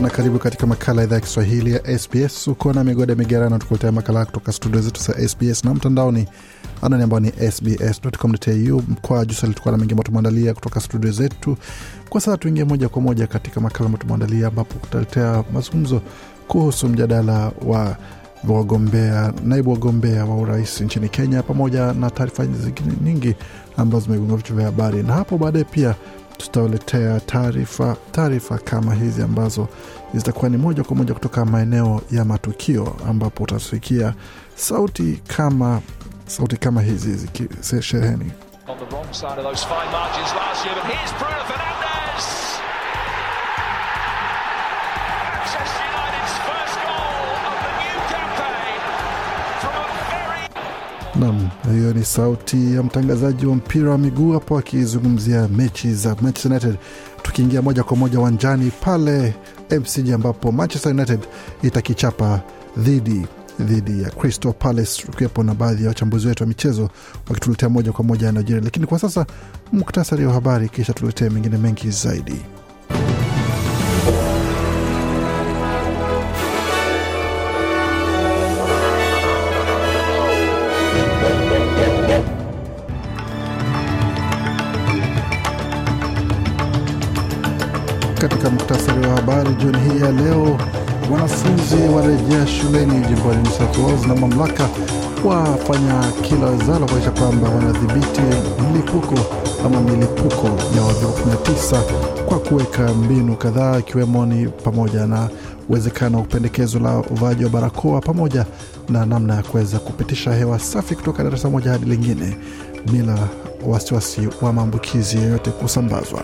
Popote na karibu katika makala idhaa ya Kiswahili ya SBS. Uko na migode migerano, tukuletea makala kutoka studio zetu za SBS na mtandaoni anani ambao ni sbs.com.au kwa juu tukuwa na mengi ambayo tumeandalia kutoka studio zetu. Kwa sasa tuingie moja kwa moja katika makala ambayo tumeandalia, ambapo tutaletea mazungumzo kuhusu mjadala wa wagombea naibu wagombea wa urais nchini Kenya, pamoja na taarifa zingine nyingi ambazo zimegonga vichwa vya habari, na hapo baadaye pia tutawaletea taarifa taarifa kama hizi ambazo zitakuwa ni moja kwa moja kutoka maeneo ya matukio, ambapo utasikia sauti kama sauti kama hizi zikisheheni Nam, hiyo ni sauti ya mtangazaji wa mpira wa miguu hapo akizungumzia mechi za Manchester United. Tukiingia moja kwa moja uwanjani pale MCG ambapo Manchester United itakichapa dhidi dhidi ya Crystal Palace, tukiwepo na baadhi ya wachambuzi wetu wa michezo wakituletea moja kwa moja yanayojiri. Lakini kwa sasa muktasari wa habari, kisha tuletee mengine mengi zaidi. Katika muktasari wa habari jioni hii ya leo, wanafunzi warejea shuleni jimboni New South Wales na mamlaka wafanya kila wezalo kuakisha kwamba wanadhibiti mlipuko ama milipuko ya uviko 19 kwa kuweka mbinu kadhaa ikiwemo ni pamoja na uwezekano wa pendekezo la uvaaji wa barakoa pamoja na namna ya kuweza kupitisha hewa safi kutoka darasa moja hadi lingine bila wasiwasi wa maambukizi yoyote kusambazwa.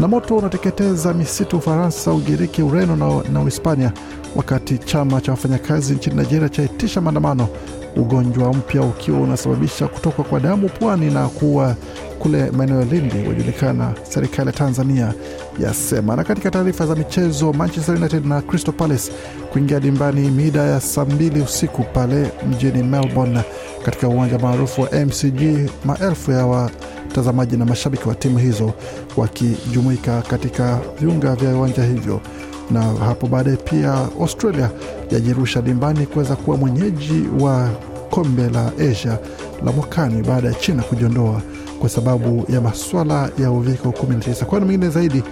Na moto unateketeza misitu Ufaransa, Ugiriki, Ureno na, na Uhispania, wakati chama cha wafanyakazi nchini Nigeria chaitisha maandamano, ugonjwa mpya ukiwa unasababisha kutokwa kwa damu pwani na kuwa kule maeneo ya Lindi wajulikana, serikali ya Tanzania yasema. Na katika taarifa za michezo, Manchester United na Crystal Palace kuingia dimbani mida ya saa mbili usiku pale mjini Melbourne katika uwanja maarufu wa MCG, maelfu ya watazamaji na mashabiki wa timu hizo wakijumuika katika viunga vya viwanja hivyo. Na hapo baadaye pia Australia yajirusha dimbani kuweza kuwa mwenyeji wa kombe la Asia la mwakani baada ya China kujiondoa kwa sababu ya maswala ya uviko 19. Kwa mengine zaidi,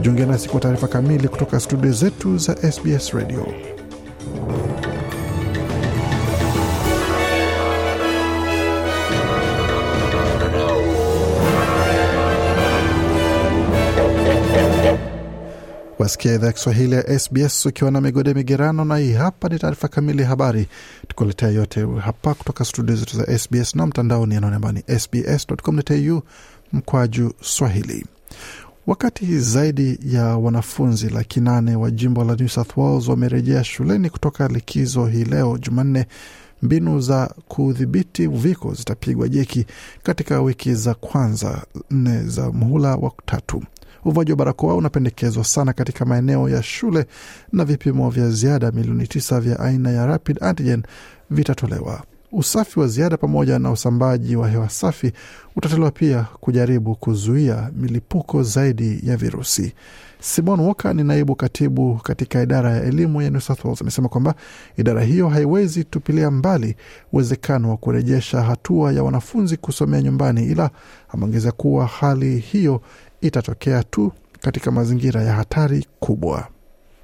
jiunge nasi kwa taarifa kamili kutoka studio zetu za SBS Radio. Wasikia idhaa ya Kiswahili ya SBS ukiwa na migode migerano, na hii hapa ni taarifa kamili ya habari, tukuletea yote hapa kutoka studio zetu za SBS na mtandaoni anaone sbs.com.au mkwaju swahili. Wakati zaidi ya wanafunzi laki nane wa jimbo la New South Wales wamerejea shuleni kutoka likizo hii leo Jumanne, mbinu za kudhibiti uviko zitapigwa jeki katika wiki za kwanza nne za muhula wa tatu. Uvaji wa barakoa unapendekezwa sana katika maeneo ya shule na vipimo vya ziada milioni tisa vya aina ya rapid antigen vitatolewa. Usafi wa ziada pamoja na usambaji wa hewa safi utatolewa pia kujaribu kuzuia milipuko zaidi ya virusi. Simon Walker ni naibu katibu katika idara ya elimu ya New South Wales amesema kwamba idara hiyo haiwezi tupilia mbali uwezekano wa kurejesha hatua ya wanafunzi kusomea nyumbani, ila ameongeza kuwa hali hiyo itatokea tu katika mazingira ya hatari kubwa.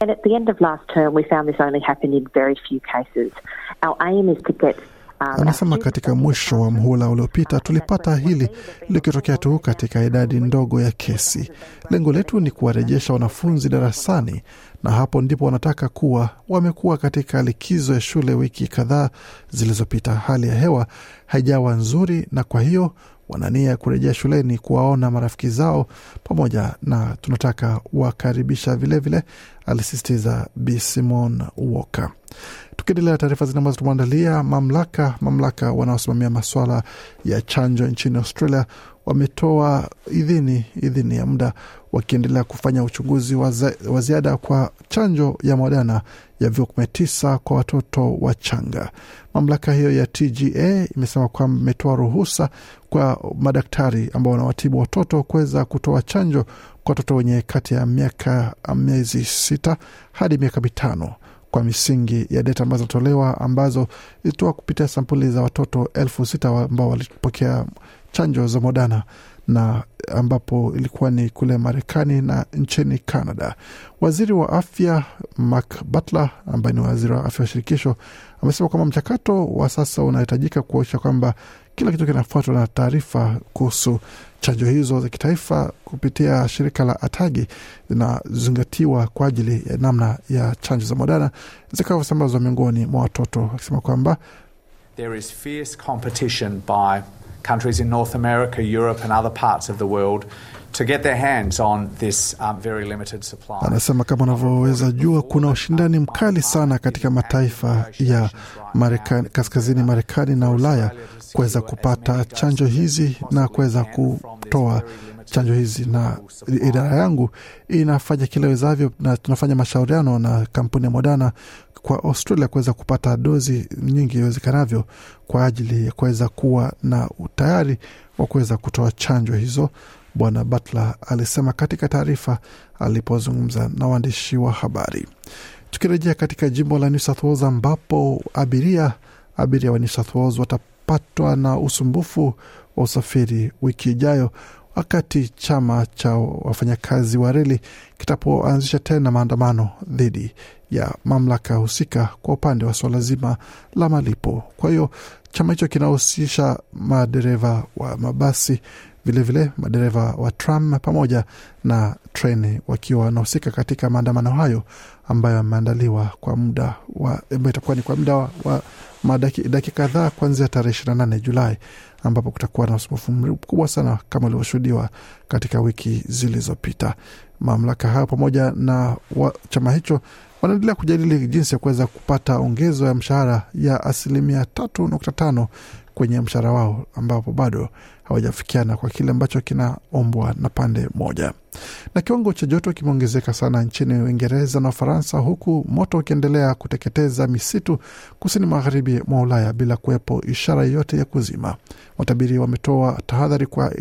And at the end of last term, we found this only happened in very few cases. Our aim is to get um, Anasema katika mwisho wa mhula uliopita tulipata hili likitokea tu katika idadi ndogo ya kesi. Lengo letu ni kuwarejesha wanafunzi darasani, na hapo ndipo wanataka kuwa. Wamekuwa katika likizo ya shule wiki kadhaa zilizopita, hali ya hewa haijawa nzuri, na kwa hiyo wanania kurejea shuleni kuwaona marafiki zao pamoja na tunataka wakaribisha vilevile, alisisitiza Bi Simon Walker. Tukiendelea taarifa zile ambazo tumeandalia, mamlaka mamlaka wanaosimamia maswala ya chanjo nchini Australia wametoa idhini idhini ya muda wakiendelea kufanya uchunguzi wa ziada kwa chanjo ya Moderna ya uviko 19 kwa watoto wachanga. Mamlaka hiyo ya TGA imesema kwamba imetoa ruhusa kwa madaktari ambao wanawatibu watoto kuweza kutoa chanjo kwa watoto wenye kati ya miaka miezi sita hadi miaka mitano kwa misingi ya data ambazo zinatolewa ambazo ilitoa kupitia sampuli za watoto elfu sita ambao walipokea chanjo za Moderna na ambapo ilikuwa ni kule Marekani na nchini Canada. Waziri wa afya Mark Butler ambaye ni waziri wa afya wa shirikisho amesema kwamba mchakato wa sasa unahitajika kuonyesha kwamba kila kitu kinafuatwa na taarifa kuhusu chanjo hizo za kitaifa kupitia shirika la Atagi zinazingatiwa kwa ajili ya namna ya chanjo za Moderna zitakavyosambazwa miongoni mwa watoto, akisema kwamba There is fierce competition by countries in North America, Europe and other parts of the world to get their hands on this um, very limited supply. Anasema kama unavyoweza jua, kuna ushindani mkali sana katika mataifa ya Marekani, kaskazini Marekani na Ulaya kuweza kupata chanjo hizi na kuweza kutoa chanjo hizi, na idara yangu inafanya kila wezavyo, na tunafanya mashauriano na kampuni ya Moderna kwa Australia kuweza kupata dozi nyingi iwezekanavyo kwa ajili ya kuweza kuwa na utayari wa kuweza kutoa chanjo hizo, Bwana Butler alisema katika taarifa alipozungumza na waandishi wa habari. Tukirejea katika jimbo la New South Wales ambapo abiria abiria wa New South Wales watapatwa na usumbufu wa usafiri wiki ijayo wakati chama cha wafanyakazi wa reli kitapoanzisha tena maandamano dhidi ya mamlaka husika kwa upande wa suala zima la malipo. Kwa hiyo chama hicho kinahusisha madereva wa mabasi vilevile vile, madereva wa tram pamoja na treni wakiwa wanahusika katika maandamano hayo ambayo yameandaliwa kwa muda wa itakuwa ni kwa muda wa, wa madakika kadhaa kuanzia tarehe ishirini na nane Julai ambapo kutakuwa na usumbufu mkubwa sana kama ulivyoshuhudiwa katika wiki zilizopita. Mamlaka hayo pamoja na chama hicho wanaendelea kujadili jinsi ya kuweza kupata ongezo ya mshahara ya asilimia tatu nukta tano kwenye mshahara wao ambapo bado hawajafikiana kwa kile ambacho kinaombwa na pande moja. Na kiwango cha joto kimeongezeka sana nchini Uingereza na Ufaransa, huku moto ukiendelea kuteketeza misitu kusini magharibi mwa Ulaya bila kuwepo ishara yoyote ya kuzima. Watabiri wametoa tahadhari kwa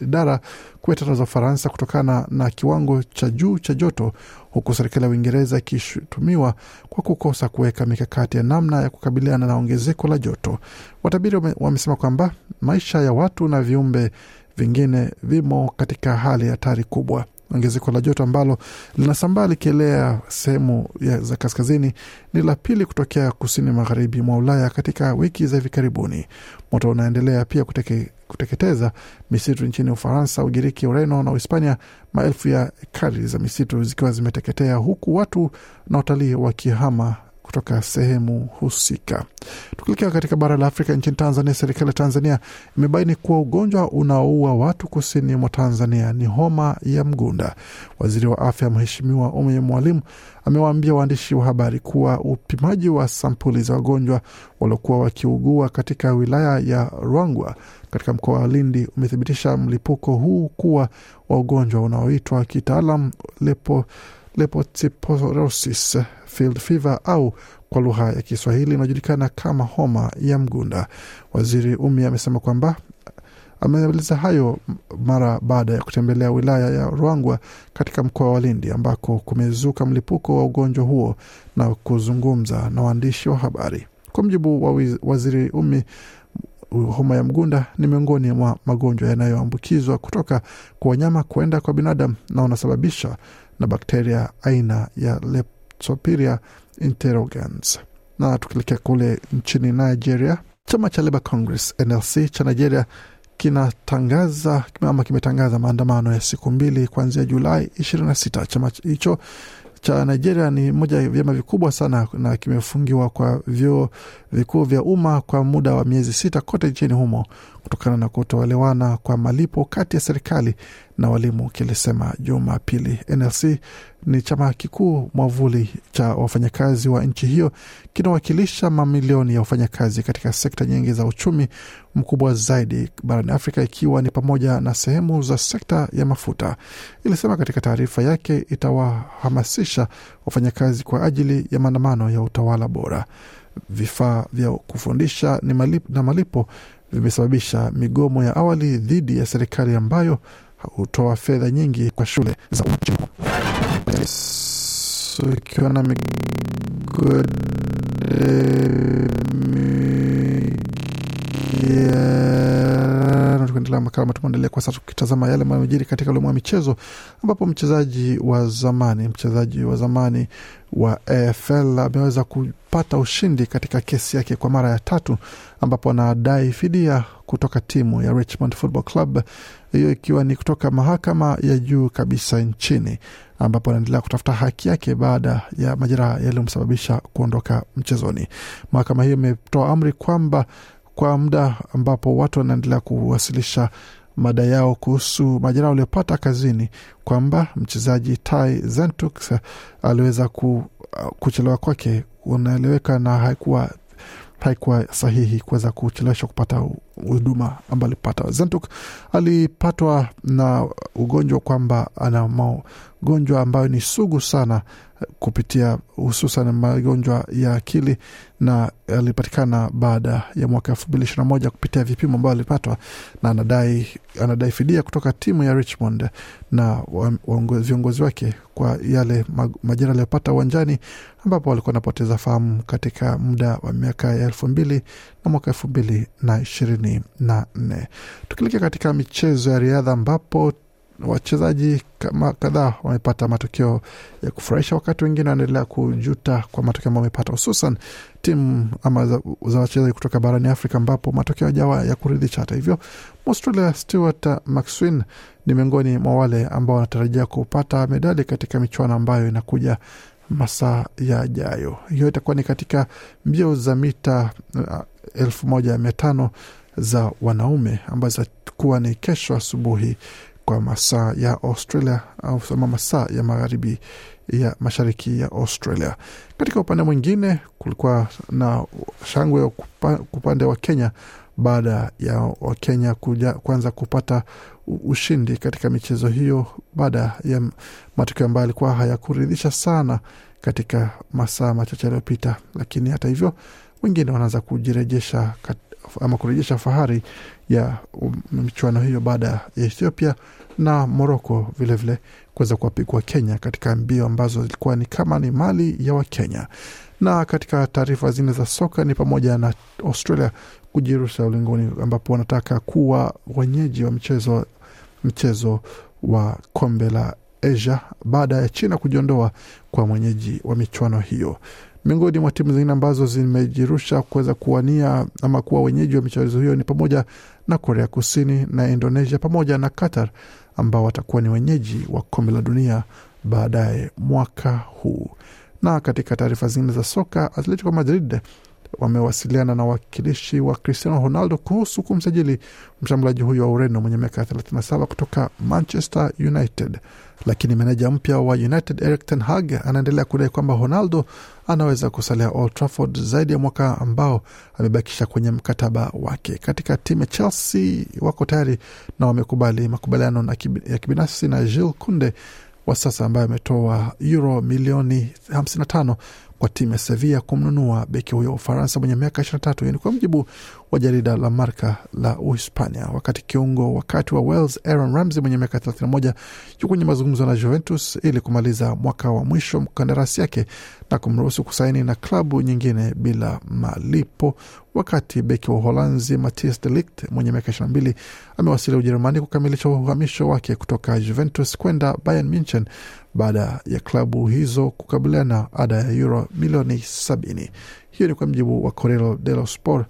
idara kuwe tano za Ufaransa kutokana na kiwango cha juu cha joto, huku serikali ya Uingereza ikishutumiwa kwa kukosa kuweka mikakati ya namna ya kukabiliana na ongezeko la joto. Watabiri wamesema kwamba maisha ya watu na viumbe vingine vimo katika hali hatari kubwa. Ongezeko la joto ambalo linasambaa likielea sehemu za kaskazini ni la pili kutokea kusini magharibi mwa Ulaya katika wiki za hivi karibuni. Moto unaendelea pia kuteke, kuteketeza misitu nchini Ufaransa, Ugiriki, Ureno na Uhispania, maelfu ya ekari za misitu zikiwa zimeteketea, huku watu na watalii wakihama kutoka sehemu husika. Tukielekea katika bara la Afrika, nchini Tanzania, serikali ya Tanzania imebaini kuwa ugonjwa unaoua watu kusini mwa Tanzania ni homa ya mgunda. Waziri wa afya Mheshimiwa Umi Mwalimu amewaambia waandishi wa habari kuwa upimaji wa sampuli za wagonjwa waliokuwa wakiugua katika wilaya ya Ruangwa katika mkoa wa Lindi umethibitisha mlipuko huu kuwa wa ugonjwa unaoitwa kitaalam lepo leptospirosis field fever au kwa lugha ya Kiswahili inajulikana kama homa ya mgunda. Waziri Umi amesema kwamba ameeleza hayo mara baada ya kutembelea wilaya ya Ruangwa katika mkoa wa Lindi ambako kumezuka mlipuko wa ugonjwa huo na kuzungumza na waandishi wa habari. Kwa mjibu wa waziri Umi, homa ya mgunda ni miongoni mwa magonjwa yanayoambukizwa kutoka kwa wanyama kwenda kwa binadamu na unasababisha na bakteria aina ya Leptospiria interrogans. Na tukielekea kule nchini Nigeria, chama cha Labour Congress NLC cha Nigeria kinatangaza ama kimetangaza maandamano ya siku mbili kuanzia Julai 26. Chama hicho cha Nigeria ni moja ya vyama vikubwa sana na kimefungiwa kwa vyuo vikuu vya umma kwa muda wa miezi sita kote nchini humo kutokana na kutoelewana kwa malipo kati ya serikali na walimu, kilisema Jumapili. NLC ni chama kikuu mwavuli cha wafanyakazi wa nchi hiyo, kinawakilisha mamilioni ya wafanyakazi katika sekta nyingi za uchumi mkubwa zaidi barani Afrika, ikiwa ni pamoja na sehemu za sekta ya mafuta. Ilisema katika taarifa yake itawahamasisha wafanyakazi kwa ajili ya maandamano ya utawala bora. Vifaa vya kufundisha na malipo vimesababisha migomo ya awali dhidi ya serikali ambayo hutoa fedha nyingi kwa shule za umma nchini. Ikiwa na tukiendelea makala tumeendelea kwa sasa tukitazama yale yanayojiri katika ulimwengu wa michezo, ambapo mchezaji wa zamani mchezaji wa zamani wa AFL ameweza kupata ushindi katika kesi yake kwa mara ya tatu, ambapo anadai fidia kutoka timu ya Richmond Football Club, hiyo ikiwa ni kutoka mahakama ya juu kabisa nchini, ambapo anaendelea kutafuta haki yake baada ya majeraha yaliyomsababisha kuondoka mchezoni. Mahakama hiyo imetoa amri kwamba kwa muda ambapo watu wanaendelea kuwasilisha mada yao kuhusu majeraha waliopata kazini, kwamba mchezaji Tai Zentuk aliweza ku, kuchelewa kwake unaeleweka na haikuwa haikuwa sahihi kuweza kuchelewesha kupata huduma ambayo alipata. Zentuk alipatwa na ugonjwa kwamba ana magonjwa ambayo ni sugu sana kupitia hususan magonjwa ya akili na alipatikana baada ya mwaka elfu mbili ishirini na moja kupitia vipimo ambayo alipatwa na anadai, anadai fidia kutoka timu ya Richmond na viongozi wake kwa yale majira aliyopata uwanjani ambapo walikuwa wanapoteza fahamu katika muda wa miaka ya elfu mbili na mwaka elfu mbili na ishirini na nne. Tukielekea katika michezo ya riadha ambapo wachezaji kadhaa wamepata matokeo ya kufurahisha, wakati wengine wanaendelea kujuta kwa matokeo ambayo wamepata, hususan timu ama za, za wachezaji kutoka barani Afrika ambapo matokeo yajawa ya kuridhisha. Hata hivyo, Australia Stuart McSween ni miongoni mwa wale ambao wanatarajia kupata medali katika michuano ambayo inakuja masaa yajayo. Hiyo itakuwa ni katika mbio za mita elfu moja mia tano za wanaume ambazo zitakuwa ni kesho asubuhi kwa masaa ya Australia au sema masaa ya magharibi ya mashariki ya Australia. Katika upande mwingine, kulikuwa na shangwe upande wa Kenya baada ya Wakenya kuja kuanza kupata ushindi katika michezo hiyo baada ya matokeo ambayo alikuwa hayakuridhisha sana katika masaa machache yaliyopita, lakini hata hivyo wengine wanaanza kujirejesha ama kurejesha fahari ya michuano hiyo baada ya Ethiopia na Moroko vilevile kuweza kuwapigwa Kenya katika mbio ambazo zilikuwa ni kama ni mali ya Wakenya. Na katika taarifa zingine za soka ni pamoja na Australia kujirusha ulingoni, ambapo wanataka kuwa wenyeji wa mchezo mchezo wa kombe la Asia baada ya China kujiondoa kwa mwenyeji wa michuano hiyo. Miongoni mwa timu zingine ambazo zimejirusha kuweza kuwania ama kuwa wenyeji wa michezo hiyo ni pamoja na Korea Kusini na Indonesia pamoja na Qatar ambao watakuwa ni wenyeji wa kombe la dunia baadaye mwaka huu. Na katika taarifa zingine za soka, Atletico Madrid wamewasiliana na wakilishi wa Cristiano Ronaldo kuhusu kumsajili mshambuliaji huyo wa Ureno mwenye miaka 37 kutoka Manchester United, lakini meneja mpya wa United Erik ten Hag anaendelea kudai kwamba Ronaldo anaweza kusalia Old Trafford zaidi ya mwaka ambao amebakisha kwenye mkataba wake. Katika timu ya Chelsea wako tayari na wamekubali makubaliano ya kibinafsi na Jules Kunde wa sasa ambaye ametoa euro milioni 55 kwa timu ya Sevilla kumnunua beki huyo Ufaransa mwenye miaka 23. ni kwa mujibu wa jarida la Marca la Uhispania. Wakati kiungo wakati wa Wales Aaron Ramsey mwenye miaka 31 yuko kwenye mazungumzo na Juventus ili kumaliza mwaka wa mwisho mkandarasi yake na kumruhusu kusaini na klabu nyingine bila malipo, wakati beki wa Uholanzi Mathias de Ligt mwenye miaka 22 amewasili Ujerumani kukamilisha uhamisho wake kutoka Juventus kwenda Bayern Munchen baada ya klabu hizo kukabiliana ada ya euro milioni sabini. Hiyo ni kwa mjibu wa Corriere dello Sport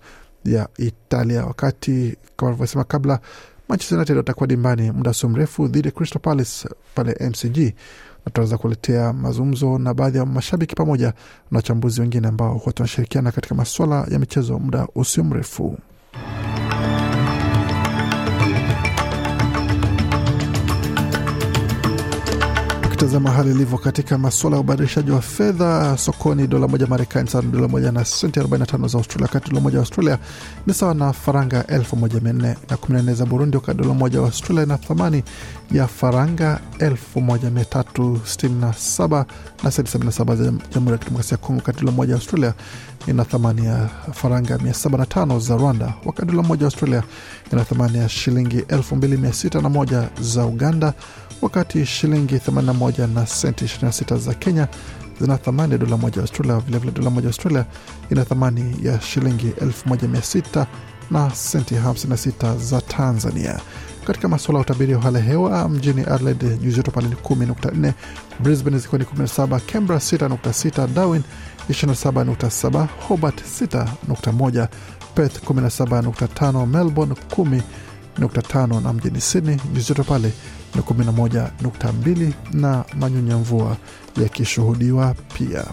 ya Italia. Wakati kama alivyosema kabla, Manchester United watakuwa dimbani muda sio mrefu dhidi ya Crystal Palace pale MCG na tutaweza kuletea mazungumzo na baadhi ya mashabiki pamoja na wachambuzi wengine ambao huwa tunashirikiana katika masuala ya michezo muda usio mrefu. Ukitazama hali ilivyo katika masuala ya ubadilishaji wa fedha sokoni, dola moja Marekani sawa na dola moja na senti 45 za Australia, wakati dola moja wa Australia ni sawa na faranga 1414 za Burundi, wakati dola moja wa Australia na thamani ya faranga 1367 na senti 77 za Jamhuri ya Kidemokrasia ya Kongo, wakati dola moja wa Australia ina thamani ya faranga 705 za Rwanda, wakati dola moja wa Australia ina thamani ya shilingi 2601 za Uganda, wakati shilingi 81 na senti 26 za Kenya zina thamani ya dola moja Australia. Vilevile dola moja Australia ina thamani ya shilingi 1600 na senti 56 za Tanzania. Katika masuala ya utabiri wa hali ya hewa mjini Adelaide nyuzi joto pale ni 10.4, Brisbane zikiwa ni 17, Canberra 6.6, Darwin 27.7, Hobart 6.1, Perth 17.5, Melbourne 10.5 na mjini Sydney nyuzi joto pale ni 11.2 na manyunya mvua yakishuhudiwa pia.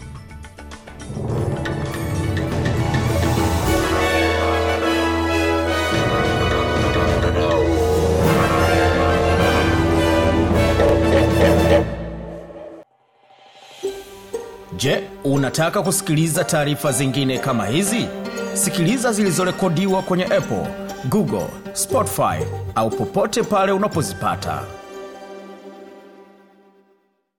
Je, unataka kusikiliza taarifa zingine kama hizi? Sikiliza zilizorekodiwa kwenye Apple, Google, Spotify au popote pale unapozipata.